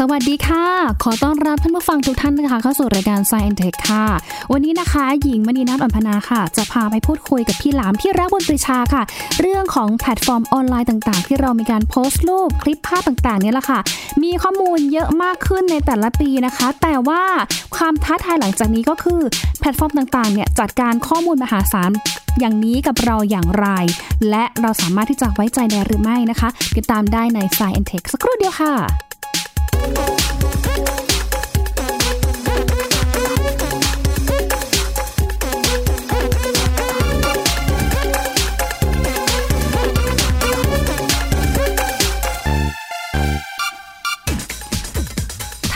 สวัสดีค่ะ ขอต้อนรับท่านผู้ฟังทุกท่านนะคะ เข้าสู่รายการ Science Tech ค่ะ วันนี้นะคะ หญิงมณีนัทอัมพนาค่ะ จะพาไปพูดคุยกับพี่หลามที่รักบุญปรีชาค่ะ เรื่องของแพลตฟอร์มออนไลน์ต่าง ๆ ที่เรามีการโพสต์รูปคลิปภาพต่างๆเนี่ยแหละค่ะ มีข้อมูลเยอะมากขึ้นในแต่ละปีนะคะ แต่ว่าความท้าทายหลังจากนี้ก็คือแพลตฟอร์มต่างๆเนี่ยจัดการข้อมูลมหาศาลอย่างนี้กับเราอย่างไร และเราสามารถที่จะไว้ใจได้หรือไม่นะคะ ติดตามได้ใน Science Tech สักครู่เดียวค่ะ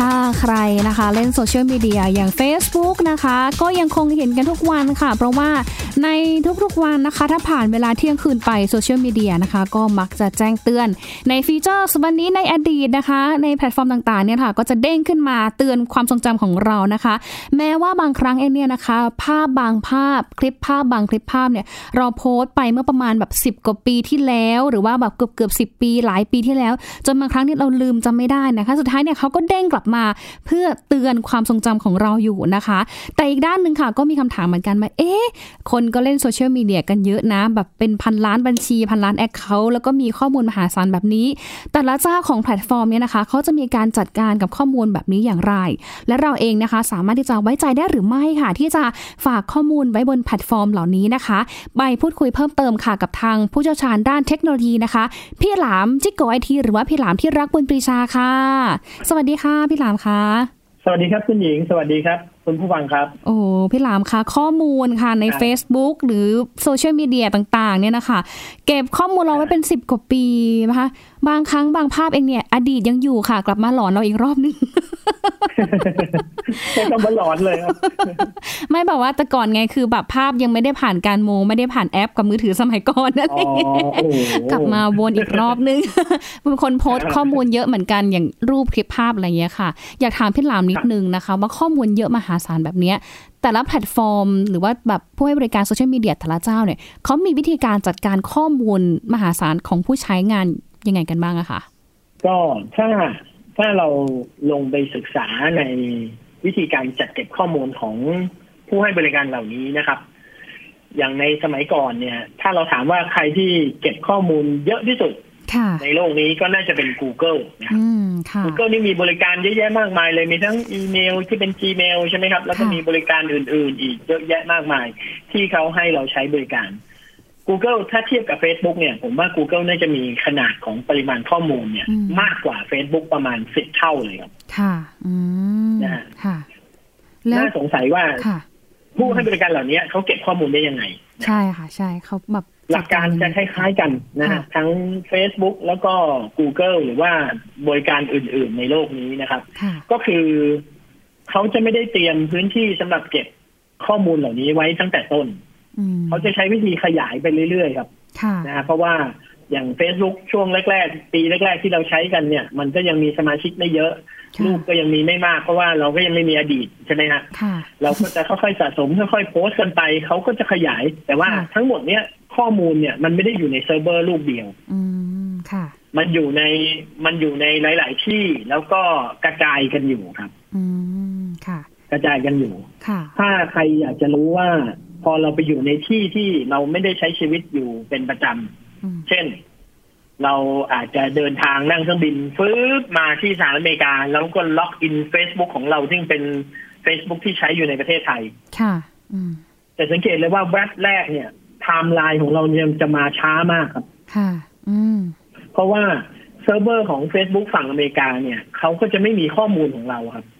ถ้าใครนะคะเล่นโซเชียลมีเดียอย่าง Facebook นะคะ ก็ยังคงเห็นกันทุกวันค่ะ เพราะว่าในทุกๆวันนะคะ ถ้าผ่านเวลาเที่ยงคืนไปโซเชียลมีเดียนะคะ ก็มักจะแจ้งเตือน ใน feature วันนี้ในอดีตนะคะ ในแพลตฟอร์มต่างๆเนี่ยค่ะ ก็จะเด้งขึ้นมาเตือนความทรงจำของเรานะคะ แม้ว่าบางครั้งเองเนี่ยนะคะ ภาพบางภาพคลิปภาพบางคลิปภาพเนี่ยเราโพสต์ไปเมื่อประมาณแบบ 10 กว่าปีที่แล้ว หรือว่าแบบเกือบเกือบสิบปีหลายปีที่แล้ว จนบางครั้งเนี่ยเราลืมจำไม่ได้นะคะ สุดท้ายเนี่ยเขาก็เด้งกลับมาเพื่อเตือนความทรงจำของเราอยู่นะคะ แต่อีกด้านหนึ่งค่ะก็มีคำถามเหมือนกันว่าเอ๊ะคนก็เล่นโซเชียลมีเดียกันเยอะนะ แบบเป็นพันล้านบัญชี พันล้าน account แล้วก็มีข้อมูลมหาศาลแบบนี้ แต่ละเจ้าของแพลตฟอร์มเนี่ยนะคะเขาจะมีการจัดการกับข้อมูลแบบนี้อย่างไร และเราเองนะคะสามารถที่จะไว้ใจได้หรือไม่ค่ะ ที่จะฝากข้อมูลไว้บนแพลตฟอร์มเหล่านี้นะคะ ไปพูดคุยเพิ่มเติมค่ะกับทางผู้เชี่ยวชาญด้านเทคโนโลยีนะคะ พี่หลามจิ๊กโก๋ไอทีหรือว่าพี่หลามที่รักบุญปรีชาค่ะ สวัสดีค่ะ พี่หลามค่ะ สวัสดีครับคุณหญิง สวัสดีครับ คุณผู้ฟังครับ โอ้พี่หลามคะข้อมูลค่ะใน Facebook หรือโซเชียลมีเดียต่าง ๆ เนี่ยนะคะ เก็บข้อมูลเราไว้เป็นสิบกว่าปีนะคะ บางครั้งบางภาพเองเนี่ย อดีตยังอยู่ค่ะ กลับมาหลอนเราอีกรอบนึงใช้คำว่าหลอนเลยครับไม่แบบว่าแต่ก่อนไงคือแบบภาพยังไม่ได้ผ่านการโมไม่ได้ผ่านแอปกับมือถือสมัยก่อนนั่นเองกลับมาวนอีกรอบนึงเป็นคนโพสต์ข้อมูลเยอะเหมือนกันอย่างรูปคลิปภาพอะไรเงี้ยค่ะ อยากถามพี่หลามนิดนึงนะคะ ว่าข้อมูลเยอะมหาศาลแบบเนี้ยแต่ละแพลตฟอร์ม หรือว่าแบบผู้ให้บริการโซเชียลมีเดียแต่ละเจ้าเนี่ยเขามีวิธีการจัดการข้อมูลมหาศาลของผู้ใช้งาน ยังไงกันบ้างอะคะก็ถ้าถ้าเราลงไปศึกษาในวิธีการจัดเก็บข้อมูลของผู้ให้บริการเหล่านี้นะครับ อย่างในสมัยก่อนเนี่ย ถ้าเราถามว่าใครที่เก็บข้อมูลเยอะที่สุดในโลกนี้ก็น่าจะเป็น Google นะครับ Google นี่มีบริการเยอะแยะมากมายเลย มีทั้งอีเมลที่เป็น Gmail ใช่ไหมครับ แล้วก็มีบริการอื่น ๆ อีกเยอะแยะมากมาย ที่เขาให้เราใช้บริการ Google ถ้าเทียบกับ Facebook เนี่ย ผมว่า Google น่าจะมีขนาดของปริมาณข้อมูลเนี่ย มากกว่า Facebook ประมาณสิบเท่าเลยครับ ค่ะ อืมนะฮะค่ะน่าสงสัยว่าค่ะผู้ให้บริการเหล่านี้เขาเก็บข้อมูลได้ยังไง ใช่ค่ะ ใช่เขาแบบหลักการจะคล้ายๆกันนะฮะค่ะทั้ง Facebook แล้วก็ Google หรือว่าบริการอื่น ๆ ในโลกนี้นะครับค่ะก็คือเขาจะไม่ได้เตรียมพื้นที่สำหรับเก็บข้อมูลเหล่านี้ไว้ตั้งแต่ต้นอืม เขาจะใช้วิธีขยายไปเรื่อยๆครับค่ะนะฮะเพราะว่าอย่าง Facebook ช่วงแรก ๆ ปีแรก ๆ ที่เราใช้กันเนี่ย มันก็ยังมีสมาชิกไม่เยอะค่ะรูปก็ยังมีไม่มาก เพราะว่าเราก็ยังไม่มีอดีตใช่ไหมฮะค่ะเราก็จะค่อยๆสะสมค่อยๆโพสต์กันไปเขาก็จะขยาย แต่ว่าค่ะทั้งหมดเนี้ยข้อมูลเนี่ยมันไม่ได้อยู่ในเซิร์ฟเวอร์รูปเดียวอืมค่ะมันอยู่ในมันอยู่ในหลาย ๆ ที่แล้วก็กระจายกันอยู่ครับ อืมค่ะ กระจายกันอยู่ค่ะถ้าใครอยากจะรู้ว่า พอเราไปอยู่ในที่ที่เราไม่ได้ใช้ชีวิตอยู่เป็นประจอืมำเช่น เราอาจจะเดินทางนั่งเครื่องบินฟึ่บมาที่สหรัฐอเมริกา แล้วก็ล็อกอิน Facebook ของเราซึ่งเป็น Facebook ที่ใช้อยู่ในประเทศไทย ค่ะอืมแต่สังเกตเลยว่าแว็บแรกเนี่ยไทม์ไลน์ของเราเนี่ยจะมาช้ามากครับ ค่ะ อืม เพราะว่าเซิร์ฟเวอร์ของ Facebook ฝั่งอเมริกาเนี่ยเขาก็จะไม่มีข้อมูลของเราครับค่ะอ๋อ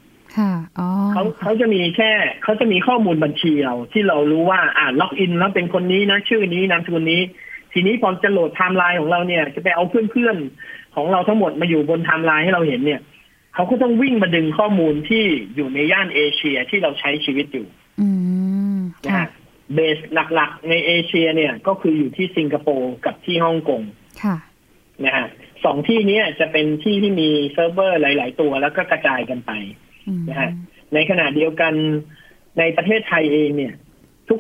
เขาเขาจะมีแค่เขาจะมีข้อมูลบัญชีเราที่เรารู้ว่าอ่าล็อกอินแล้วเป็นคนนี้นะชื่อนี้นามสกุลนี้ ทีนี้พอจะโหลดไทม์ไลน์ของเราเนี่ยจะไปเอาเพื่อนๆของเราทั้งหมดมาอยู่บนไทม์ไลน์ให้เราเห็นเนี่ยเขาก็ต้องวิ่งมาดึงข้อมูลที่อยู่ในย่านเอเชียที่เราใช้ชีวิตอยู่อืมนะค่ะฮะ base หลักๆ ในเอเชียเนี่ยก็คืออยู่ที่สิงคโปร์กับที่ฮ่องกงค่ะนะฮะสองที่เนี้จะเป็นที่ที่มีเซิร์ฟเวอร์หลาย ๆ ตัวแล้วก็กระจายกันไปอืม นะฮะในขณะเดียวกันในประเทศไทยเองเนี่ย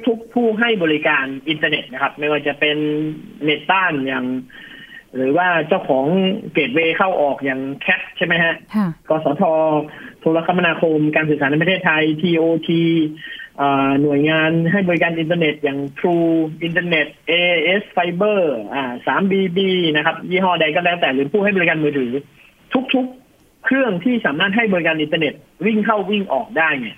ทุกๆ ผู้ให้บริการอินเทอร์เน็ตนะครับ ไม่ว่าจะเป็นเน็ตบ้านอย่าง หรือว่าเจ้าของ gateway เข้าออกอย่าง CAT ใช่ไหมฮะค่ะกสทโทรคมนาคมการสื่อสารในประเทศไทย TOT อ่าหน่วยงานให้บริการอินเทอร์เน็ตอย่าง True Internet AIS Fibre อ่า 3BB นะครับ ยี่ห้อใดก็แล้วแต่หรือผู้ให้บริการมือถือ ทุกๆ เครื่องที่สามารถให้บริการอินเทอร์เน็ตวิ่งเข้าวิ่งออกได้เนี่ย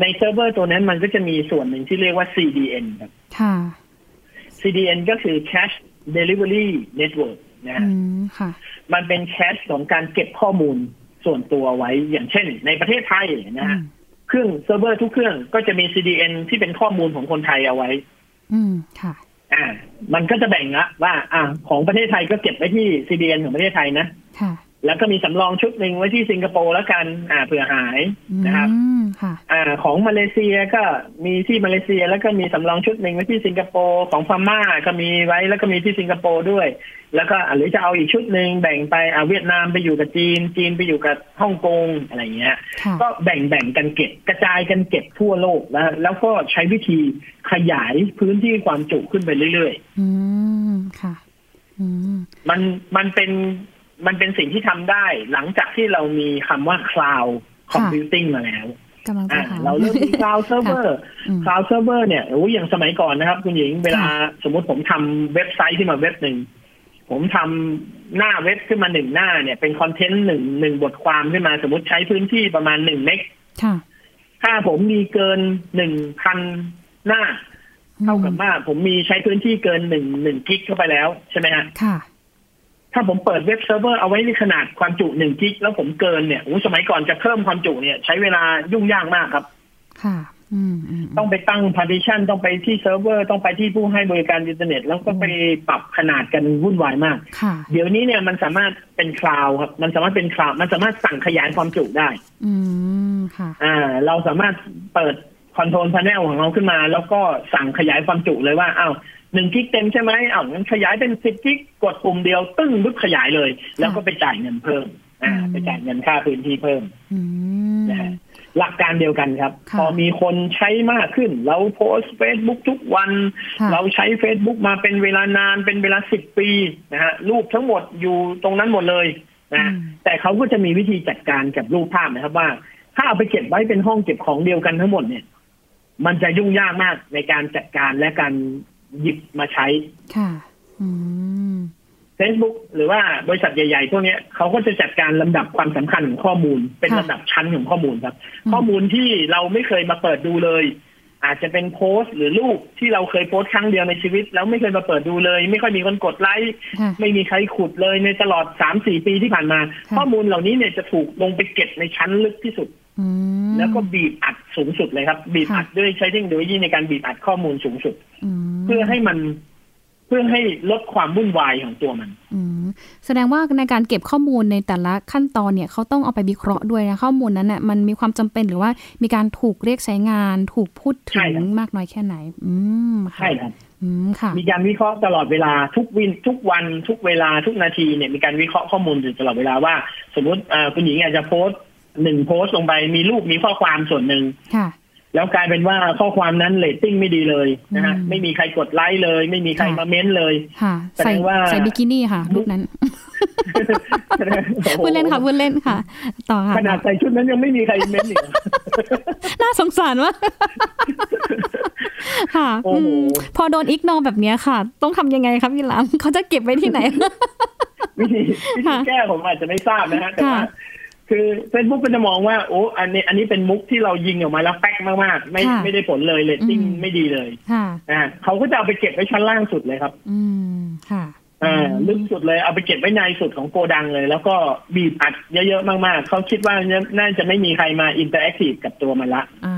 ในเซิร์ฟเวอร์ตัวนั้นมันก็จะมีส่วนหนึ่งที่เรียกว่า CDN ครับ ค่ะ CDN ก็คือ Cache Delivery Network นะอืฮะมค่ะมันเป็น cache ของการเก็บข้อมูลส่วนตัวไว้อย่างเช่น ในประเทศไทยนะฮะอืมเครื่องเซิร์ฟเวอร์ทุกเครื่องก็จะมี CDN ที่เป็นข้อมูลของคนไทยเอาไว้ อืมค่ะ อ่า มันก็จะแบ่งละว่า อ่า ของประเทศไทยก็เก็บไว้ที่ CDN ของประเทศไทยนะค่ะ แล้วก็มีสำรองชุดหนึ่งไว้ที่สิงคโปร์แล้วกัน อ่าเผื่อหายอืนะครับมค่ะอ่า ของมาเลเซียก็มีที่มาเลเซีย แล้วก็มีสำรองชุดหนึ่งไว้ที่สิงคโปร์ของพม่าก็มีไว้แล้วก็มีที่สิงคโปร์ด้วย แล้วก็อะหรือจะเอาอีกชุดหนึ่งแบ่งไปอ่าเวียดนามไปอยู่กับจีน จีนไปอยู่กับฮ่องกงอะไรเงี้ยค่ะก็แบ่งแบ่งกันเก็บกระจายกันเก็บทั่วโลกนะแล้วก็ใช้วิธีขยายพื้นที่ความจุขึ้นไปเรื่อยอืมค่ะอืมๆมันมันเป็น มันเป็นสิ่งที่ทำได้ หลังจากที่เรามีคำว่า cloud computing มาแล้วกำลังจะอ่าถามเราเริ่มมี cloud server อืม cloud server เนี่ยโอ้ยอย่างสมัยก่อนนะครับ คุณหญิงเวลาค่ะสมมติผมทำเว็บไซต์ขึ้นมาเว็บหนึ่งผมทำหน้าเว็บขึ้นมาหนึ่งหน้าเนี่ย เป็นคอนเทนต์หนึ่งหนึ่งบทความขึ้นมาสมมติใช้พื้นที่ประมาณหนึ่งเมกค่ะถ้าผมมีเกินหนึ่งพันหน้า เท่ากับว่าผมมีใช้พื้นที่เกินหนึ่งหนึ่งกิกเข้าไปแล้วใช่ไหมฮะค่ะ ถ้าผมเปิดเว็บเซิร์ฟเวอร์เอาไว้ในขนาดความจุหนึ่งกิกแล้วผมเกินเนี่ยโอ้สมัยก่อนจะเพิ่มความจุเนี่ย ใช้เวลายุ่งยากมากครับ ค่ะอืมอืมต้องไปตั้ง partition ต้องไปที่เซิร์ฟเวอร์ต้องไปที่ผู้ให้บริการอินเทอร์เน็ต แล้วก็ไปปรับขนาดกันวุ่นวายมากค่ะเดี๋ยวนี้เนี่ยมันสามารถเป็น cloud ครับ มันสามารถเป็น cloud มันสามารถสั่งขยายความจุได้ อืมค่ะ อ่า เราสามารถเปิด control panel ของเราขึ้นมา แล้วก็สั่งขยายความจุเลยว่าอ้าว หนึ่งกิกเต็มใช่ไหมอ้าวงั้นขยายเป็นสิบกิกกดปุ่มเดียว ตึ้งบึ๊บขยายเลย แล้วก็ไปจ่ายเงินเพิ่ม อ่าอืมไปจ่ายเงินค่าพื้นที่เพิ่มอืมนะฮะหลักการเดียวกันครับค่ะพอมีคนใช้มากขึ้น เราโพสต์เฟซบุ๊กทุกวันค่ะเราใช้ Facebook มาเป็นเวลานานเป็นเวลาสิบปีนะฮะรูปทั้งหมดอยู่ตรงนั้นหมดเลยนะฮะอืมแต่เขาก็จะมีวิธีจัดการกับรูปภาพนะครับว่า ถ้าเอาไปเก็บไว้เป็นห้องเก็บของเดียวกันทั้งหมดเนี่ย มันจะยุ่งยากมากในการจัดการและการ หยิบมาใช้ ค่ะ อืม Facebook หรือว่าบริษัทใหญ่ๆพวกเนี้ยเขาก็จะจัดการลำดับความสำคัญของข้อมูล เป็นค่ะลำดับชั้นของข้อมูลครับอืมข้อมูลที่เราไม่เคยมาเปิดดูเลย อาจจะเป็นโพสต์ หรือรูปที่เราเคยโพสต์ครั้งเดียวในชีวิต แล้วไม่เคยมาเปิดดูเลย ไม่ค่อยมีคนกดไลค์ค่ะไม่มีใครขุดเลยในตลอดสามสี่ปีที่ผ่านมาค่ะข้อมูลเหล่านี้เนี่ยจะถูกลงไปเก็บในชั้นลึกที่สุดอืม แล้วก็บีบอัดสูงสุดเลยครับ บีบอัดด้วยใช้เทคโนโลยีในการบีบอัดข้อมูลสูงสุดมเพื่อให้มันเพื่อให้ลดความวุ่นวายของตัวมันอืมแสดงว่าในการเก็บข้อมูลในแต่ละขั้นตอนเนี่ยเขาต้องเอาไปวิเคราะห์ด้วยนะข้อมูลนั้นน่ะมันมีความจำเป็นหรือว่ามีการถูกเรียกใช้งาน ถูกพูดถึใช่งครับมากน้อยแค่ไหน อืมค่ะใช่ครับอืมค่ะมีการวิเคราะห์ตลอดเวลาทุกวิทุกวันทุกเวลาทุกนาทีเนี่ยมีการวิเคราะห์ข้อมูลอยู่ตลอดเวลาว่า สมมติอ่าคุณหญิงอาจจะโพสต์ หนึ่งโพสต์ลงไปมีรูปมีข้อความส่วนหนึ่งค่ะแล้วกลายเป็นว่าข้อความนั้นเรตติ้งไม่ดีเลยนะฮะอืมไม่มีใครกดไลค์เลย ไม่มีใครค่ะมาเม้นเลยค่ะแสดงว่าใส่บิกินี่ค่ะรูปนั้นโอ้โหพูดเล่นค่ะพูดเล่นค่ะ ต่อค่ะขนาดใส่ชุดนั้นยังไม่มีใครเม้นอีกน่าสงสารว่ากค่ะโอ้โหอืมพอโดนอีกนอแบบเนี้ยค่ะ ต้องทำยังไงครับพี่หลามเขาจะเก็บไว้ที่ไหนวิธีวิธีค่ะแก้ผมอาจจะไม่ทราบนะฮะแต่ว่า ค่ะคือเฟซบุ๊กก็จะมองว่าโอ้อันนี้ อันนี้เป็นมุกที่เรายิงออกมาแล้วแป๊กมากๆ ไม่ค่ะไม่ได้ผลเลยเรตติ้งอืมไม่ดีเลยค่ะนะฮะเขาก็จะเอาไปเก็บไว้ชั้นล่างสุดเลยครับ อืมค่ะอ่าลึกสุดเลยเอาไปเก็บไว้ในสุดของโกดังเลย แล้วก็บีบอัดเยอะๆมากๆ เขาคิดว่าน่าจะไม่มีใครมา interactive กับตัวมันละอ่า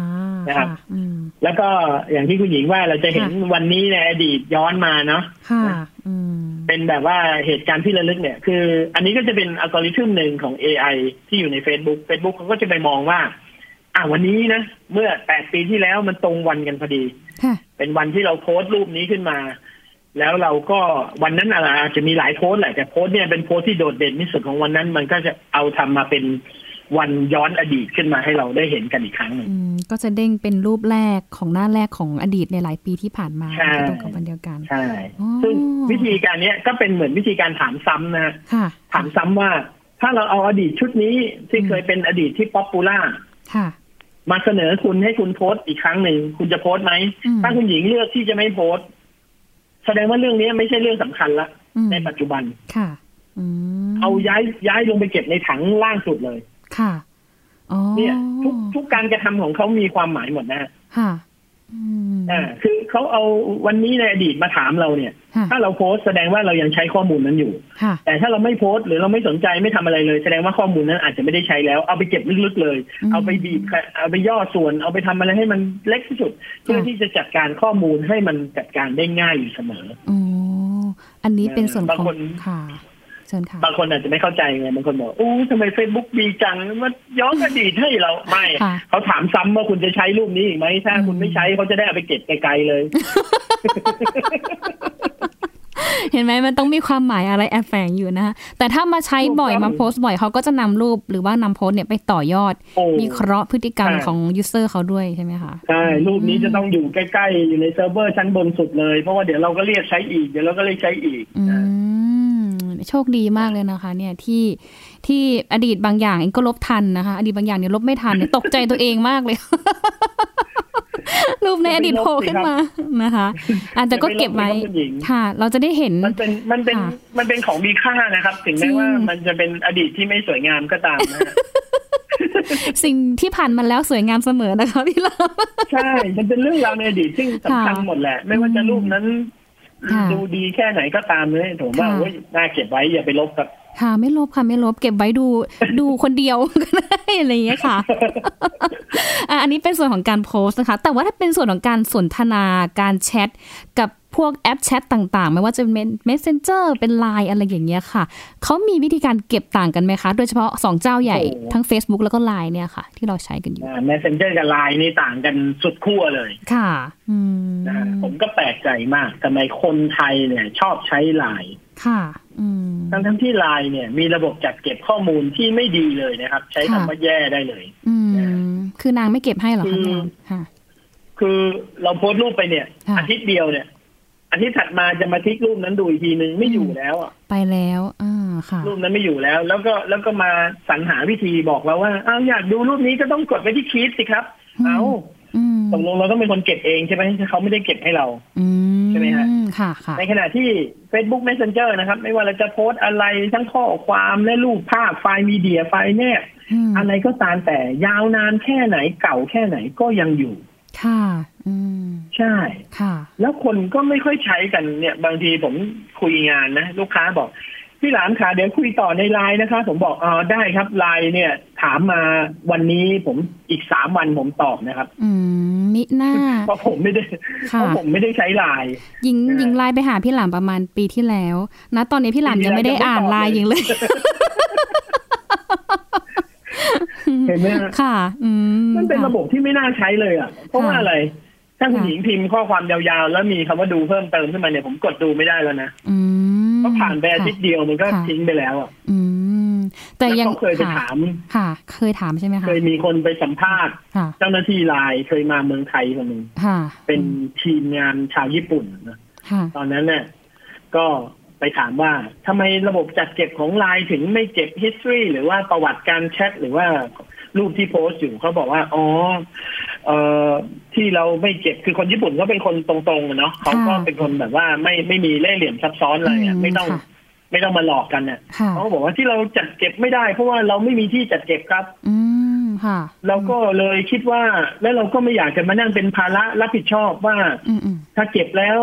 นะครับค่ะอืมแล้วก็อย่างที่คุณหญิงว่าเราจะเห็นค่ะวันนี้ในอดีตย้อนมาเนาะค่ะอืม เป็นแบบว่าเหตุการณ์ที่ระลึกเนี่ย คือ อันนี้ก็จะเป็นอัลกอริทึมหนึ่งของ AI ที่อยู่ใน Facebook Facebook เขาก็จะไปมองว่า อ่าวันนี้นะ เมื่อแปดปีที่แล้วมันตรงวันกันพอดีค่ะเป็นวันที่เราโพสต์รูปนี้ขึ้นมา แล้วเราก็วันนั้นอาจจะมีหลายโพสต์แหละแต่โพสต์เนี่ยเป็นโพสต์ที่โดดเด่นที่สุดของวันนั้น มันก็จะเอาทำมาเป็น วันย้อนอดีตขึ้นมาให้เราได้เห็นกันอีกครั้งหนึ่งอืมก็จะเด้งเป็นรูปแรกของหน้าแรกของอดีตในหลายปีที่ผ่านมาใช่ตรงกับวันเดียวกันใช่อ๋อซึ่งวิธีการเนี้ยก็เป็นเหมือนวิธีการถามซ้ำนะฮะค่ะถามซ้ำว่า ถ้าเราเอาอดีตชุดนี้ที่เคยเป็นอดีตที่ popular ค่ะมาเสนอคุณให้คุณโพสต์อีกครั้งหนึ่งคุณจะโพสต์ไหมอืมถ้าคุณหญิงเลือกที่จะไม่โพสต์ แสดงว่าเรื่องนี้ไม่ใช่เรื่องสำคัญละอืมในปัจจุบันค่ะอืมเอาย้ายย้ายลงไปเก็บในถังล่างสุดเลย ค่ะอ๋อเนี่ยทุกทุกการกระทำของเขามีความหมายหมดนะค่ะอืมอ่าคือเขาเอาวันนี้ในอดีตมาถามเราเนี่ยค่ะถ้าเราโพสต์แสดงว่าเรายังใช้ข้อมูลนั้นอยู่ค่ะแต่ถ้าเราไม่โพสต์หรือเราไม่สนใจไม่ทำอะไรเลย แสดงว่าข้อมูลนั้นอาจจะไม่ได้ใช้แล้วเอาไปเก็บลึกๆเลยอืมเอาไปบีบเอาไปย่อส่วน เอาไปทำอะไรให้มันเล็กที่สุด เพื่อที่จะจัดการข้อมูลให้มันจัดการได้ง่ายอยู่เสมออ๋ออันนี้เป็นส่วนบางของคนค่ะเชิญค่ะ บางคนอาจจะไม่เข้าใจไงบางคนบอกอู้ทำไมเฟซบุ๊กดีจังมันย้อนอดีตให้เราไม่ค่ะเขาถามซ้ำว่าคุณจะใช้รูปนี้อีกไหมถ้าอืมคุณไม่ใช้เขาจะได้เอาไปเก็บไกลๆเลย เห็นไหมมันต้องมีความหมายอะไรแอบแฝงอยู่นะคะแต่ถ้ามาใช้บ่อยถูกต้องมาโพสต์บ่อยเขาก็จะนำรูปหรือว่านำโพสต์เนี่ยไปต่อยอดโอ้วิเคราะห์พฤติกรรมใช่ของ user เขาด้วยใช่ไหมคะใช่รูปนี้จะต้องอยู่ใกล้ๆอยู่ในเซิร์ฟเวอร์ชั้นบนสุดเลยเพราะว่าเดี๋ยวเราก็เรียกใช้อีกเดี๋ยวเราก็เรียกใช้อีกอืนะม โชคดีมากเลยนะคะ เนี่ยที่ที่อดีตบางอย่างเองก็ลบทันนะคะ อดีตบางอย่างเนี่ยลบไม่ทันเนี่ยตกใจตัวเองมากเลย รูปในอดีตโผล่ขึ้นมานะคะ อาจจะก็เก็บไว้อย่าปลบสิครับคุณหญิงค่ะ เราจะได้เห็นมันเป็นมันเป็นค่ะมันเป็นของมีค่านะครับ ถึงแม้จริงว่ามันจะเป็นอดีตที่ไม่สวยงามก็ตามนะฮะสิ่งที่ผ่านมาแล้วสวยงามเสมอนะคะพี่ลาใช่ มันเป็นเรื่องราวในอดีตซึ่งสำคัญค่ะหมดแหละ ไม่ว่าจะรูปนั้นค่ะ ดูดีแค่ไหนก็ตามเลยผมว่าค่ะโอ้ยน่าเก็บไว้อย่าไปลบกับค่ะไม่ลบค่ะไม่ลบเก็บไว้ดูดูคนเดียวก็ได้อะไรอย่างเงี้ยค่ะอะอันนี้เป็นส่วนของการโพสต์นะคะ แต่ว่าถ้าเป็นส่วนของการสนทนาการแชทกับ พวกแอปแชทต่างๆ ไม่ว่าจะเป็น Messenger เป็น Line อะไรอย่างเงี้ยค่ะ เขามีวิธีการเก็บต่างกันไหมคะ โดยเฉพาะสองเจ้าใหญ่โอ้ทั้ง Facebook แล้วก็ Line เนี่ยค่ะ ที่เราใช้กันอยู่ Messenger กับไลน์นี่ต่างกันสุดขั้วเลย ค่ะอืมนะฮะผมก็แปลกใจมากทำไมคนไทยเนี่ยชอบใช้ไลน์ค่ะอืมทั้งทั้งๆที่ไลน์เนี่ย มีระบบจัดเก็บข้อมูลที่ไม่ดีเลยนะครับ ใช้ค่ะคำว่าแย่ได้เลยอืมคือนางไม่เก็บให้เหรอคะคือพี่ลามค่ะคือเราโพสต์รูปไปเนี่ยค่ะอาทิตย์เดียวเนี่ย อาทิตย์ถัดมาจะมาทิกรูปนั้นดูอีกทีนึงไม่อยู่แล้วอะไปแล้วอ่าค่ะ รูปนั้นไม่อยู่แล้ว แล้วก็แล้วก็มาสรรหาวิธีบอกเราว่าอ้าวอยากดูรูปนี้ก็ต้องกดไปที่คีปสิครับอืมเอาอืมตกลงเราต้องเป็นคนเก็บเองใช่ไหมเขาไม่ได้เก็บให้เราอืมใช่ไหมฮะค่ะค่ะในขณะที่ Facebook Messenger นะครับ ไม่ว่าเราจะโพสต์อะไรทั้งข้อความและรูปภาพไฟล์มีเดียไฟล์แนบมอะไรก็ตามแต่ยาวนานแค่ไหนเก่าแค่ไหนก็ยังอยู่ ค่ะอืม ใช่ ค่ะ แล้วคนก็ไม่ค่อยใช้กันเนี่ย บางทีผมคุยงานนะ ลูกค้าบอก พี่หลานขาเดี๋ยวคุยต่อในไลน์นะคะ ผมบอกอ๋อได้ครับไลน์เนี่ย ถามมาวันนี้ผมอีกสามวันผมตอบนะครับ อืมมิหน้าเพราะผมไม่ได้ค่ะเพราะผมไม่ได้ใช้ไลน์หญิงนะหญิงไลน์ไปหาพี่หลานประมาณปีที่แล้วนะตอนนี้พี่หลานยังไม่ได้อ่านไลน์หญิงเลยเห็นไหมฮะค่ะ อืมมันเป็นค่ระบบที่ไม่น่าใช้เลยอะ เพราะว่าค่ะอะไร ถ้าคุณค่ะหญิงพิมพ์ข้อความยาวๆ แล้วมีคำว่าดูเพิ่มเติมขึ้นมาเนี่ยผมกดดูไม่ได้แล้วนะอืมเพราะผ่านไปอาทิตย์เดียวมันก็ค่ะทิ้งไปแล้วอะอืมแต่แล้วยังเขาเคยไปค่ะถามค่ะ เคยถามใช่ไหมคะเคยมีคนไปสัมภาษณ์ค่ะเจ้าหน้าที่ไลน์เคยมาเมืองไทยคนหนึ่งค่ะเป็นทีมงานชาวญี่ปุ่นนะค่ะตอนนั้นเนี่ยก็ไปถามว่าทำไมระบบจัดเก็บของไลน์ถึงไม่เก็บ history หรือว่าประวัติการแชทหรือว่ารูปที่โพสต์อยู่เขาบอกว่า อ๋อ เอ่อที่เราไม่เก็บคือคนญี่ปุ่นก็เป็นคนตรงๆอะเนาะเขาก็เป็นคนแบบว่าไม่ไม่มีเล่ห์เหลี่ยมซับซ้อนอะไรอะไม่ต้องค่ะไม่ต้องมาหลอกกันเนี่ยค่ะเขาก็บอกว่าที่เราจัดเก็บไม่ได้ เพราะว่าเราไม่มีที่จัดเก็บครับ อืมค่ะเราก็เลยคิดว่า แล้วเราก็ไม่อยากจะมานั่งเป็นภาระรับผิดชอบว่าอืมอืมถ้าเก็บแล้ว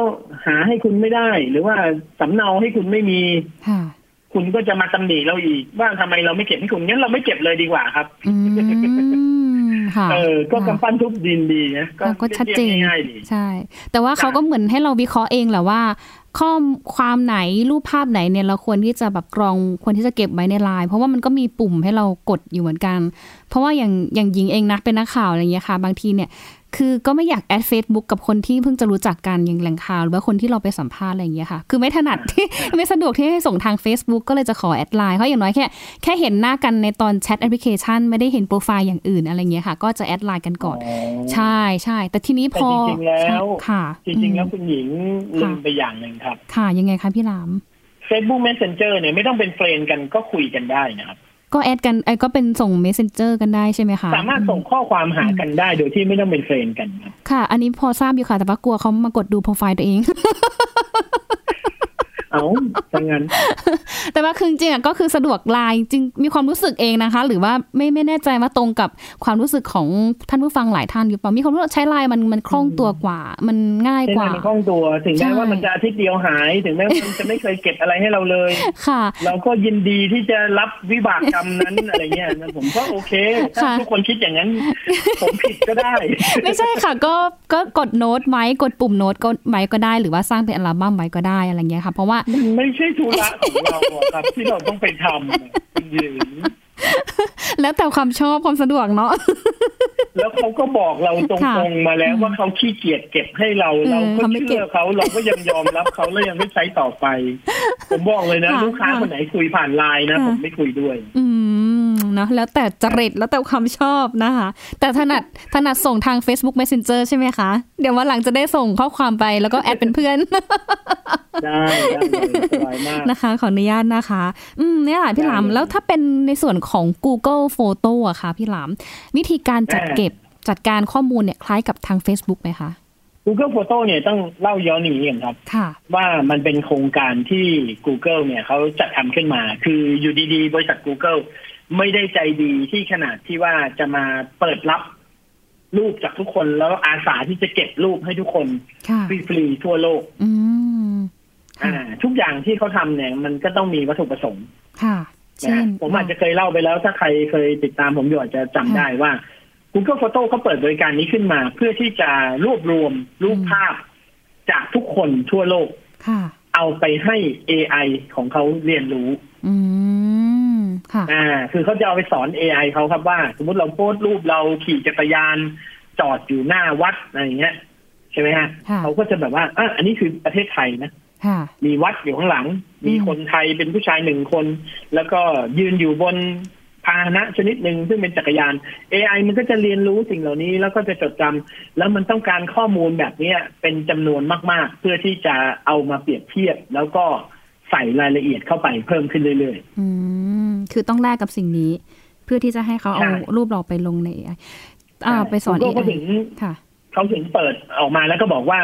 หาให้คุณไม่ได้ หรือว่าสำเนาให้คุณไม่มีค่ะคุณก็จะมาตำหนิเราอีกว่าทำไมเราไม่เก็บให้คุณงั้นเราไม่เก็บเลยดีกว่าครับ อืมค่ะ เออก็ค่ะกำปั้นทุบดินดีนะเราก็ชัดเจนรียบง่ายๆดีใช่ แต่ว่าเขาก็เหมือนให้เราวิเคราะห์เองแหละว่า ข้อความไหนรูปภาพไหนเนี่ยเราควรที่จะแบบกรองควรที่จะเก็บไว้ในไลน์เพราะว่ามันก็มีปุ่มให้เรากดอยู่เหมือนกัน เพราะว่าอย่างอย่างหญิงเองนะเป็นนักข่าวอะไรอย่างเงี้ยค่ะ บางทีเนี่ย คือก็ไม่อยากแอด Facebook กับคนที่เพิ่งจะรู้จักกันอย่างแหล่งข่าวหรือว่าคนที่เราไปสัมภาษณ์อะไรอย่างเงี้ยค่ะ คือไม่ถนัดที่ไม่สะดวกที่ให้ส่งทาง Facebook ก็เลยจะขอ add LINE เพราะอย่างน้อยแค่แค่เห็นหน้ากันในตอนแชทแอปพลิเคชัน ไม่ได้เห็นโปรไฟล์อย่างอื่นอะไรเงี้ยค่ะ ก็จะ add LINE กันก่อน ใช่ใช่แต่ทีนี้พอแต่จริงๆแล้วค่ะ จริงๆแล้วอืมคุณหญิงลืมไปอย่างหนึ่งครับ ค่ะยังไงคะพี่หลาม Facebook Messenger เนี่ยไม่ต้องเป็น friend กันก็คุยกันได้นะครับ ก็ add กันไอ้ก็เป็นส่ง Messenger กันได้ใช่ไหมคะ สามารถส่งข้อความหากันได้โดยที่ไม่ต้องเป็น friend กันครับค่ะ อันนี้พอทราบอยู่ค่ะ แต่ว่ากลัวเขามากดดูโปรไฟล์ตัวเอง เอาถ้างั้น แต่ว่าคือจริงๆอะก็คือสะดวกไลน์จริงมีความรู้สึกเองนะคะ หรือว่าไม่ไม่แน่ใจว่าตรงกับความรู้สึกของท่านผู้ฟังหลายท่านอยู่เปล่ามีความรู้สึกใช้ไลน์มันมันคล่องตัวกว่า มันง่ายกว่าใช่ไหมมันคล่องตัว ถึงแม้ใช่ว่ามันจะอาทิตย์เดียวหาย ถึงแม้ว่ามันจะไม่เคยเก็บอะไรให้เราเลย ค่ะ เราก็ยินดีที่จะรับวิบากกรรมนั้นอะไรเงี้ยนะผมก็โอเคถ้าค่ะทุกคนคิดอย่างนั้น ผมผิดก็ได้ ไม่ใช่ค่ะ ก็ก็กดโน้ตไว้กดปุ่มโน้ตก็ไว้ก็ได้ หรือว่าสร้างเป็นอัลบั้มไว้ก็ได้อะไรเงี้ยค่ะ เพราะว่ามันไม่ใช่ธุระของเราอะครับ ที่เราต้องไปทำคุณหญิงแล้วแต่ความชอบความสะดวกเนาะ แล้วเขาก็บอกเราตค่ะรงๆมาแล้วว่าเขาขี้เกียจเก็บให้เราเออเราก็เขาไม่เก็บเชื่อเขาเราก็ยังยอมรับเขาแล้วยังไม่ใช้ต่อไป ผมบอกเลยนะค่ะลูกค้าค่ะคนไหนคุยผ่านไลน์นะค่ะผมไม่คุยด้วย อืมเนอะแล้วแต่จริตแล้วแต่ความชอบนะคะ แต่ถนัดถนัดส่งทาง Facebook Messenger ใช่ไหมคะ เดี๋ยววันหลังจะได้ส่งข้อความไปแล้วก็แอดเป็นเพื่อนได้ได้เลยสบายมากนะคะ ขออนุญาตนะคะ อืมเนี่ยแหละพี่หลามได้เลยแล้วถ้าเป็นในส่วนของ Google Photo อะค่ะ พี่หลามวิธีการจัดอ่าเก็บ จัดการข้อมูลเนี่ยคล้ายกับทาง Facebook ไหมคะ Google Photo เนี่ยต้องเล่าย้อนอย่างนี้กันครับค่ะว่ามันเป็นโครงการที่ Google เนี่ยเขาจัดทำขึ้นมา คืออยู่ดีๆ บริษัท Google ไม่ได้ใจดีที่ขนาดที่ว่าจะมาเปิดรับรูปจากทุกคนแล้วอาสาที่จะเก็บรูปให้ทุกคนค่ะฟรีๆทั่วโลกอืมอ่า ทุกอย่างที่เขาทำเนี่ย มันก็ต้องมีวัตถุประสงค์ ค่ะนะเช่นผมอาจจะเคยเล่าไปแล้วถ้าใครเคยติดตามผมอยู่อาจจะจำได้ว่า Google Photo เขาเปิดบริการนี้ขึ้นมา เพื่อที่จะรวบรวมรูปภาพจากทุกคนทั่วโลกค่ะเอาไปให้ AI ของเขาเรียนรู้ อืม ค่ะ อ่า คือเขาจะเอาไปสอน AI เขาครับว่า สมมติเราโพสต์รูปเราขี่จักรยาน จอดอยู่หน้าวัดอะไรอย่างเงี้ย ใช่ไหมฮะค่ะเขาก็จะแบบว่าอะอันนี้คือประเทศไทยนะค่ะมีวัดอยู่ข้างหลัง มีอืมคนไทยเป็นผู้ชายหนึ่งคน แล้วก็ยืนอยู่บน พาหนะชนิดหนึ่งซึ่งเป็นจักรยาน AI มันก็จะเรียนรู้สิ่งเหล่านี้แล้วก็จะจดจำแล้วมันต้องการข้อมูลแบบเนี้ยเป็นจำนวนมาก ๆ เพื่อที่จะเอามาเปรียบเทียบ แล้วก็ใส่รายละเอียดเข้าไปเพิ่มขึ้นเรื่อยอืมคือต้องแลกกับสิ่งนี้ เพื่อที่จะให้เขาเอาใช่รูปเราไปลงใน AI อ่าใช่ไปสอน Google ก็ AI ถึงค่ะๆเขาถึงเปิดออกมาแล้วก็บอกว่า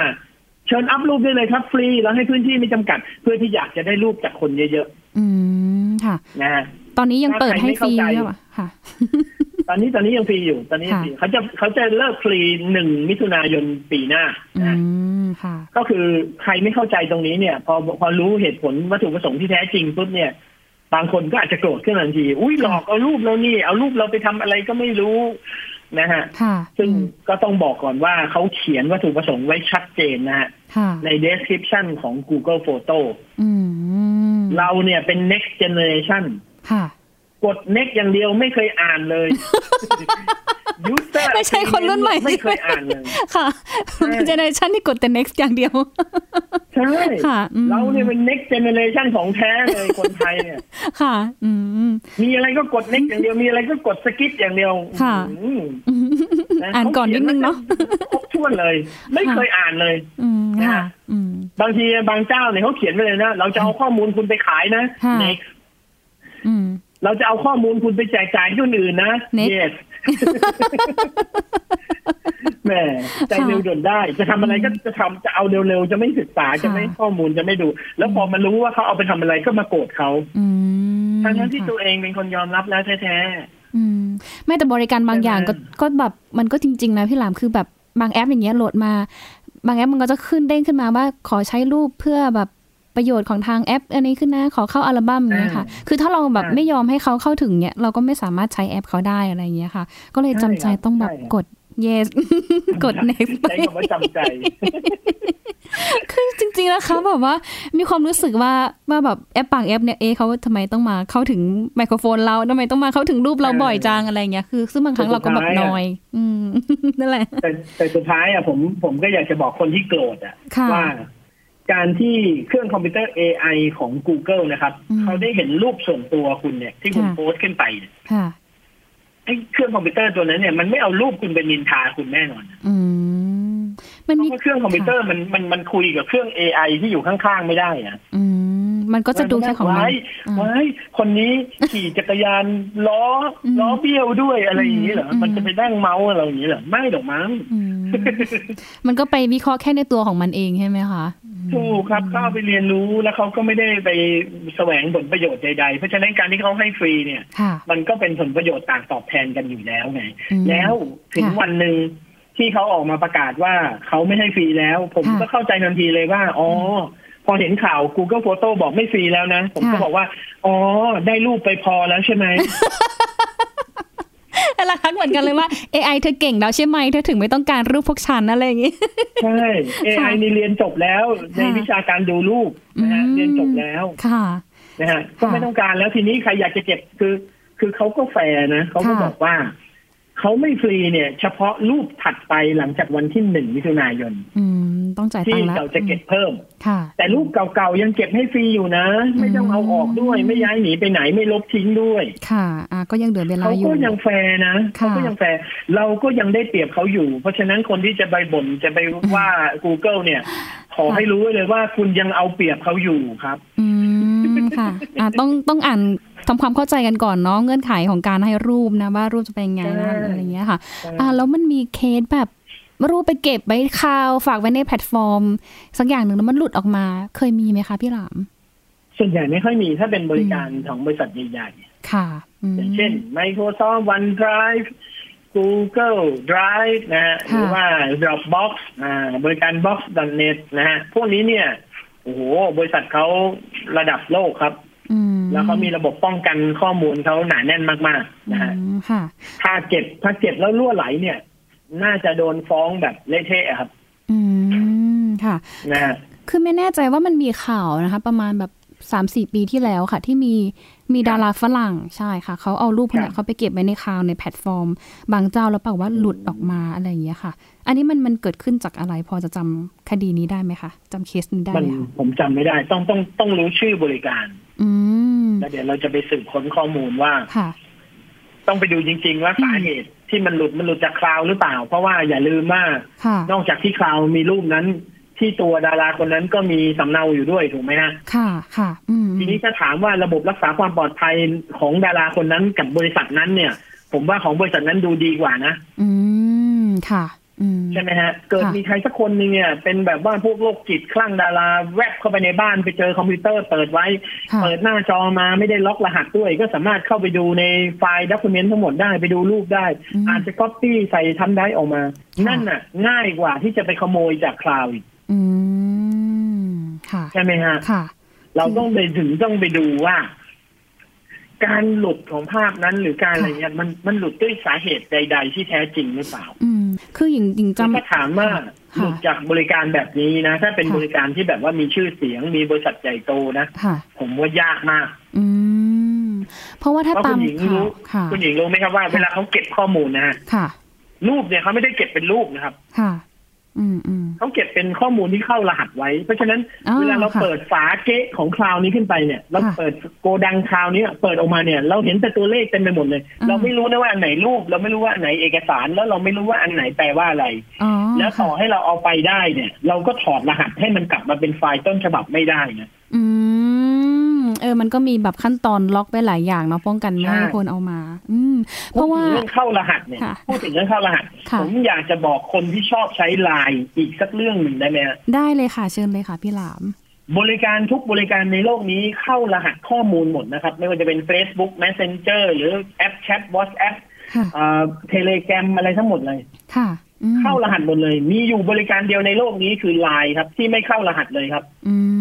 เชิญอัพรูปได้เลยครับฟรีแล้วให้พื้นที่ไม่จำกัด เพื่อที่อยากจะได้รูปจากคนเยอะอืมค่ะๆนะฮะ ตอนนี้ยังถ้าเปิดใครให้ไม่ฟรีเข้าใจแล้วอะค่ะ ตอนนี้ตอนนี้ยังฟรีอยู่ ตอนนี้ยังฟรีเขาจะเขาจะเลิกฟรีหนึ่งมิถุนายนปีหน้าอืนะมค่ะก็คือใครไม่เข้าใจตรงนี้เนี่ย พอพอรู้เหตุผลวัตถุประสงค์ที่แท้จริงปุ๊บเนี่ย บางคนก็อาจจะโกรธขึ้นทันที อุ้ยหลอกเอารูปเรานี่ เอารูปเราไปทำอะไรก็ไม่รู้นะฮะค่ะซึ่งอืมก็ต้องบอกก่อนว่าเขาเขียนวัตถุประสงค์ไว้ชัดเจนนะฮะค่ะใน description ของ Google Photo อืมเราเนี่ยเป็น next generation ค่ะ กด next อย่างเดียวไม่เคยอ่านเลย user ไม่ใช่คนรุ่นใหม่ไม่เคยอ่านเลยค่ะใช่เป็นเจเนอเรชันที่กดแต่ next อย่างเดียว ใช่ค่ะอืมเราเนี่ยเป็น next generation ของแท้เลยคนไทยเนี่ย ค่ะ อืมมีอะไรก็กด next อย่างเดียวมีอะไรก็กดสกิปอย่างเดียวค่ะอืมะอ่านก่อนนิดนึงเนาะครบถ้วนเลย ไม่เคยอ่านเลยอืมนะค่ะฮะอืมบางทีบางเจ้าเนี่ยเขาเขียนไว้เลยนะเราจะเอาข้อมูลคุณไปขายนะค่ะ next อืม เราจะเอาข้อมูลคุณไปแจกจ่ายที่คนอื่นนะ Next yes แหมใจเร็วด่วนได้ จะทำอะไรก็จะทำจะเอาเร็วๆ จะไม่ศึกษาจะไม่ข้อมูลจะไม่ดู แล้วพอมารู้ว่าเขาเอาไปทำอะไรก็มาโกรธเขาอืมทั้งนั้นที่ค่ะตัวเองเป็นคนยอมรับแล้วแท้อืมไม่แต่บริการบางอย่างก็ใช่ไหมก็แบบมันก็จริง ๆ นะพี่หลามคือแบบบางแอปอย่างเงี้ยโหลดมา บางแอปมันก็จะขึ้นเด้งขึ้นมาว่าขอใช้รูปเพื่อแบบ ประโยชน์ของทางแอป อันนี้ขึ้นนะขอเข้าอัลบั้มอย่างเงี้ยค่ะ คือถ้าเราแบบไม่ยอมให้เขาเข้าถึงเนี่ยเราก็ไม่สามารถใช้แอปเขาได้อะไรอย่างเงี้ยค่ะ ก็เลยจำใจต้องแบบกด yes กด next ไปใช้คำว่าจำใจ คือจริงๆนะคะแบบว่ามีความรู้สึกว่าว่าแบบแอปปากแอปเนี่ยเอ๊ะเขาทำไมต้องมาเข้าถึงไมโครโฟนเราทำไมต้องมาเข้าถึงรูปเราบ่อยจังอะไรเงี้ยคือ ซึ่งบางครั้งเราก็แบบนอย อืมนั่นแหละแต่แต่สุดท้ายอะผมผมก็อยากจะบอกคนที่โกรธอะค่ะว่า การที่เครื่องคอมพิวเตอร์ AI ของ Google นะครับอืมเขาได้เห็นรูปส่วนตัวคุณเนี่ย ที่คุณค่ะโพสต์ขึ้นไปเนี่ยค่ะไอ้เครื่องคอมพิวเตอร์ตัวนั้นเนี่ยมันไม่เอารูปคุณไปนินทาคุณแน่นอนอืมมันเพมีราะว่าเครื่องคอมพิวเตอร์มันมันมันคุยกับเครื่อง AI ที่อยู่ข้างๆไม่ได้อะอืม มันก็จะดูแค่ของมันไว้อืมไว้คนนี้ขี่จักรยานล้ออมล้อเบี้ยวด้วยอะไรอย่างนี้เหรออืมมันจะไปนั่งเมาส์อะไรอย่างนี้เหรอ ไม่หรอกมั้งอืมมันก็ไปวิเคราะห์แค่ในตัวของมันเองใช่ไหมคะถูกครับเข้าไปเรียนรู้แล้วเขาก็ไม่ได้ไปแสวงผลประโยชน์ใด ๆ เพราะฉะนั้นการที่เขาให้ฟรีเนี่ยค่ะมันก็เป็นผลประโยชน์ต่างตอบแทนกันอยู่แล้วไงอืมแล้วถึงค่ะวันหนึ่งที่เขาออกมาประกาศว่าเขาไม่ให้ฟรีแล้ว ผมค่ะก็เข้าใจทันทีเลยว่า อ๋อ พอเห็นข่าว Google Photo บอกไม่ฟรีแล้วนะ ผมก็ค่ะบอกว่า อ๋อ ได้รูปไปพอแล้วใช่ไหมแต่ละครั้งเหมือนกันเลยว่า AI เธอเก่งแล้วใช่ไหมเธอถึงไม่ต้องการรูปพวกฉันอะไรอย่างงี้ ใช่ AI นี่เรียนจบแล้ว ในค่ะวิชาการดูรูปนะฮะอืมเรียนจบแล้วค่ะนะฮะก็ไม่ต้องการแล้วทีนี้ใครอยากจะเก็บคือ คือเขาก็แฟร์นะเขาก็ค่ะบอกว่า เขาไม่ฟรีเนี่ย เฉพาะรูปถัดไปหลังจากวันที่หนึ่งมิถุนายนอืมต้องจ่ายตังค์แล้วที่เราจะเก็บเพิ่มค่ะแต่รูปเก่าๆยังเก็บให้ฟรีอยู่นะ ไม่ต้องเอาออกด้วยไม่ย้ายหนีไปไหนไม่ลบทิ้งด้วย ค่ะอ่าก็ยังเหลือเวลาเขาอยู่ก็ยังแฟร์นะค่ะเขาก็ยังแฟร์เราก็ยังได้เปรียบเขาอยู่ เพราะฉะนั้นคนที่จะไปบ่นจะไปว่า Google เนี่ย ขอให้รู้ไว้เลยว่าคุณยังเอาเปรียบเขาอยู่ครับ อืมค่ะอ่าต้องต้องอ่าน ทำความเข้าใจกันก่อนเนาะเงื่อนไขของการให้รูปนะว่ารูปจะเป็นไงนะใช่อะไรอย่างเงี้ยค่ะ อ่าแล้วมันมีเคสแบบรูปไปเก็บไว้คลาวด์ฝากไว้ในแพลตฟอร์ม สักอย่างหนึ่งแล้วมันหลุดออกมา เคยมีไหมคะพี่หลาม ส่วนใหญ่ไม่ค่อยมีถ้าเป็นบริการของบริษัทใหญ่ค่ะอืมๆอย่างเช่น Microsoft OneDrive Google Drive นะฮะหรือว่า Dropbox อ่าบริการ Box.net นะฮะพวกนี้เนี่ยโอ้โหบริษัทเขาระดับโลกครับอืม แล้วเขามีระบบป้องกันข้อมูลเขาหนาแน่นมากๆนะฮะอืมค่ะถ้าเก็บถ้าเก็บแล้วรั่วไหลเนี่ย น่าจะโดนฟ้องแบบเละเทะครับ อืมค่ะนะฮะคือไม่แน่ใจว่ามันมีข่าวนะคะ ประมาณแบบสามสี่ปีที่แล้วค่ะ ที่มีมีดาราฝรั่งใช่ค่ะ เขาเอารูปพวกเนี้ยเขาไปเก็บไว้ในคลาวด์ในแพลตฟอร์ม บางเจ้าแล้วเปล่าว่าหลุดออกมาอะไรอย่างเงี้ยค่ะ อันนี้มันมันเกิดขึ้นจากอะไร พอจะจำคดีนี้ได้ไหมคะจำเคสนี้ได้มันไหมคะผมจำไม่ได้ ต้องต้องต้องรู้ชื่อบริการอืม แล้วเดี๋ยวเราจะไปสืบค้นข้อมูลว่าค่ะต้องไปดูจริง ๆ ว่าสาเหตุที่มันหลุดมันหลุดจากคลาวด์หรือเปล่า เพราะว่าอย่าลืมว่าค่ะนอกจากที่คลาวด์มีรูปนั้น ที่ตัวดาราคนนั้นก็มีสำเนาอยู่ด้วยถูกไหมฮะค่ะค่ะอืมทีนี้ถ้าถามว่าระบบรักษาความปลอดภัยของดาราคนนั้นกับบริษัทนั้นเนี่ย ผมว่าของบริษัทนั้นดูดีกว่านะ อืมค่ะอืม ใช่ไหมฮะ เกิดค่ะมีใครสักคนหนึ่งเนี่ย เป็นแบบว่าพวกโรคจิตคลั่งดารา แวบเข้าไปในบ้านไปเจอคอมพิวเตอร์เปิดไว้ค่ะเปิดหน้าจอมาไม่ได้ล็อกรหัสด้วย ก็สามารถเข้าไปดูในไฟล์ document ทั้งหมดได้ไปดูรูปได้อืมอาจจะก๊อปปี้ใส่ thumb drive ออกมาค่ะนั่นน่ะ ง่ายกว่าที่จะไปขโมยจากคลาวด์อีกอืมค่ะใช่ไหมฮะค่ะเราต้องไปถึงต้องไปดูว่า การหลุดของภาพนั้นหรือการอะไรเงี้ยมันมันหลุดด้วยสาเหตุใด ๆ ที่แท้จริงหรือเปล่า อืม คือหญิงหญิงแล้วจำถ้าถามว่าค่ะหลุดจากบริการแบบนี้นะ ถ้าเป็นค่ะบริการที่แบบว่ามีชื่อเสียงมีบริษัทใหญ่โตนะค่ะผมว่ายากมาก อืมเพราะว่าถ้าเพราะตาคุมณหญิงข่ารู้วค่ะคุณหญิงรู้ไหมครับว่าเวลาเขาเก็บข้อมูลนะฮะค่ะรูปเนี่ยเขาไม่ได้เก็บเป็นรูปนะครับ ค่ะอืมอืม เขาเก็บเป็นข้อมูลที่เข้ารหัสไว้ เพราะฉะนั้นอ๋อเวลาเราค่ะเปิดฝาเก๊ะของคลาวนี้ขึ้นไปเนี่ย เราค่ะเปิดโกดังคลาวนี้เปิดออกมาเนี่ย เราเห็นแต่ตัวเลขเต็มไปหมดเลยอ่าเราไม่รู้นะว่าอันไหนรูป เราไม่รู้ว่าอันไหนเอกสารแล้วเราไม่รู้ว่าอันไหนแปลว่าอะไรอ๋อแล้วต่อค่ะให้เราเอาไปได้เนี่ย เราก็ถอดรหัสให้มันกลับมาเป็นไฟล์ต้นฉบับไม่ได้นะอืม เออมันก็มีแบบขั้นตอนล็อกไว้หลายอย่างเนาะป้องกันไม่ให้ใช่คนเอามา อืมเพราะว่าพูดถึงเรื่องเข้ารหัสเนี่ยค่ะพูดถึงเรื่องเข้ารหัสค่ะผมอยากจะบอกคนที่ชอบใช้ไลน์อีกสักเรื่องหนึ่งได้ไหมฮะได้เลยค่ะเชิญเลยค่ะพี่หลาม บริการทุกบริการในโลกนี้เข้ารหัสข้อมูลหมดนะครับ ไม่ว่าจะเป็น Facebook Messenger หรือแอปแชท WhatsApp ค่ะเทเลแกรมอะไรทั้งหมดเลยค่ะอืมเข้ารหัสหมดเลย มีอยู่บริการเดียวในโลกนี้คือไลน์ครับ ที่ไม่เข้ารหัสเลยครับ อืม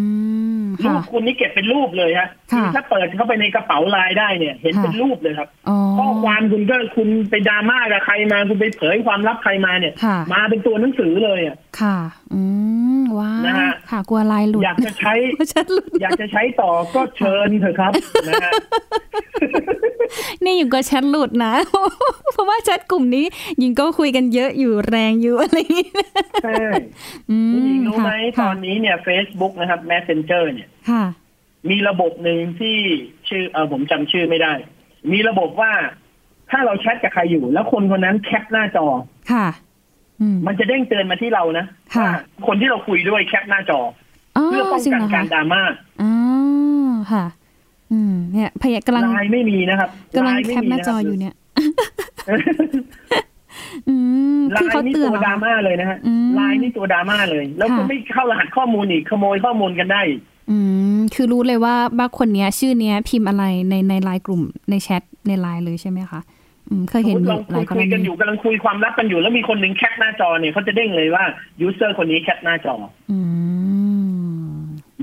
รูค่ะปคุณนี่เก็บเป็นรูปเลยฮะค่ะถ้าเปิดเข้าไปในกระเป๋าไลน์ได้เนี่ย เห็นเป็นค่ะรูปเลยครับ อ๋อข้อความคุณก็คุณไปดราม่ากับใครมา คุณไปเผยความลับใครมาเนี่ยค่ะมาเป็นตัวหนังสือเลยอะค่ะ อืมว้าวนะฮะค่ะกลัวลายหลุดอยากจะใช้ฉันหลุดอยากจะใช้ต่อก็เชิญเถอะครับนะฮะนี่อยู่กับแชทหลุดนะ เพราะว่าแชทกลุ่มนี้ยิงก็คุยกันเยอะอยู่แรงอยู่อะไรอย่างนี้ใช่อืจมริงๆรู้ไหมตค่ะอนนี้เนี่ย Facebook นะครับ Messenger เนี่ยค่ะมีระบบหนึ่งที่ชื่อเออผมจำชื่อไม่ได้ มีระบบว่า ถ้าเราแชทกับใครอยู่ แล้วคนคนนั้นแคปหน้าจอ ค่ะอืมมันจะเด้งเตือนมาที่เรานะค่ะว่าคนที่เราคุยด้วยแคปหน้าจออ๋อเพื่อป้องจริงกันเหรอการคะดราม่าอ๋อค่ะ อืม เนี่ยพยากำลังไลน์ไม่มีนะครับกำลังไน์แคไม่ปมีหน้าจออยู่เนี่ยอืมไลคือเขาน์นี่เตือนตัวเหรอดราคะม่าเลยนะฮะอืมไลน์นี่ตัวดราม่าเลย แล้วค่ะคุณไม่เข้ารหัสข้อมูลอีกขโมยข้อมูลกันได้ อีกอืม คือรู้เลยว่าบ้าคนเนี้ย ชื่อเนี้ย พิมพ์อะไรในในไลน์กลุ่มในแชทในไลน์เลยใช่ไหมคะอืมเคยเห็นอยู่หลายกเราคุยกันอยู่กำลังคุยความลับกันอยู่ แล้วมีคนหนึ่งแคปหน้าจอเนี่ยเขาจะเด้งเลยว่า user คนนี้แคปหน้าจอ อืม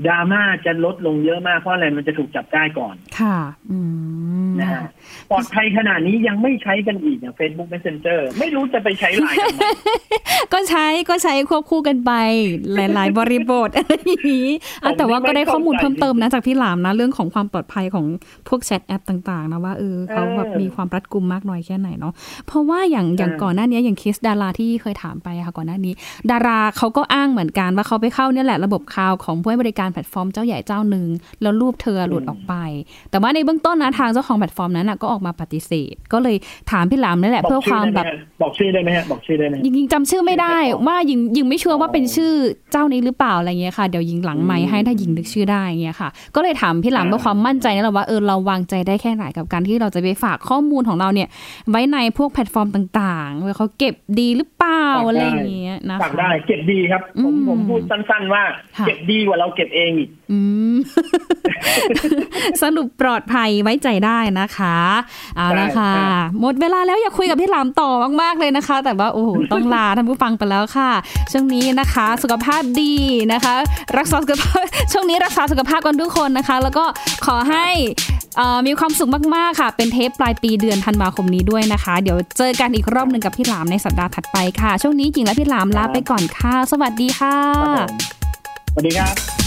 ดราม่าจะลดลงเยอะมากเพราะอะไรมันจะถูกจับได้ก่อน ค่ะ อืมนะฮะ ปลอดภัยขนาดนี้ยังไม่ใช้กันอีกอย่าง Facebook Messenger ไม่รู้จะไปใช้ไลน์กันไหมก็ใช้ก็ใช้ควบคู่กันไป หลาย ๆ บริบทอะไรอย่างนี้อะแต่ว่าก็ได้ข้อมูลเพิ่มเติมนะจากพี่หลามนะ เรื่องของความปลอดภัยของพวกแชทแอปต่าง ๆ นะว่าเออเขาแบบมีความรัดกุมมากน้อยแค่ไหนเนาะเพราะว่าอย่างอย่างก่อนหน้านี้อย่างเคสดาราที่เคยถามไปอะค่ะก่อนหน้านี้ ดาราเขาก็อ้างเหมือนกันว่าเขาไปเข้าเนี่ยแหละระบบคลาวด์ของผู้ให้บริการแพลตฟอร์มเจ้าใหญ่เจ้าหนึ่งแล้วรูปเธอหลุดออกไป แต่ว่าในเบื้องต้นนะทางเจ้าของแพลตฟอร์มนั้นนะก็ออกมาปฏิเสธ ก็เลยถามพี่หลามนั่นแหละเพื่อความแบบ บอกชื่อได้ไหมฮะบอกชื่อได้ไหมฮะบอกชื่อได้ไหมยิงยิงจำชื่อไม่ได้ไม่ได้ว่ายิงยิงไม่ชัวร์ว่าเป็นอ๋อชื่อเจ้านี้หรือเปล่าอะไรเงี้ยค่ะเดี๋ยวยิงหลังไม้อืมให้ถ้ายิงนึกชื่อได้เงี้ยค่ะ ก็เลยถามพี่หลังอ่าเพื่อความมั่นใจนั่นแหละว่าเออเราวางใจได้แค่ไหนกับการที่เราจะไปฝากข้อมูลของเราเนี่ย ไว้ในพวกแพลตฟอร์มต่างๆว่าเขาเก็บดีหรือเปล่าอะไรอย่างเงี้ยนะฝากคะได้เก็บดีครับ ผมอืมผมพูดสั้น ๆ ว่าค่ะเก็บดีกว่าเราเก็บเองอีกอืมสรุปปลอดภัยไว้ใจได้นะคะเอาละค่ะใช่หมดเวลาแล้วอยากคุยกับพี่หลามต่อมากๆเลยนะคะ แต่ว่าโอ้โหต้องลาท่านผู้ฟังไปแล้วค่ะ ช่วงนี้นะคะ สุขภาพดีนะคะ รักษาสุขภาพช่วงนี้รักษาสุขภาพกันทุกคนนะคะ แล้วก็ขอให้เอ่อมีความสุขมากๆค่ะ เป็นเทปปลายปีเดือนธันวาคมนี้ด้วยนะคะ เดี๋ยวเจอกันอีกรอบหนึ่งกับพี่หลามในสัปดาห์ถัดไปค่ะ ช่วงนี้จริงและพี่หลามลาไปก่อนค่ะ สวัสดีค่ะครับผมสวัสดีครับ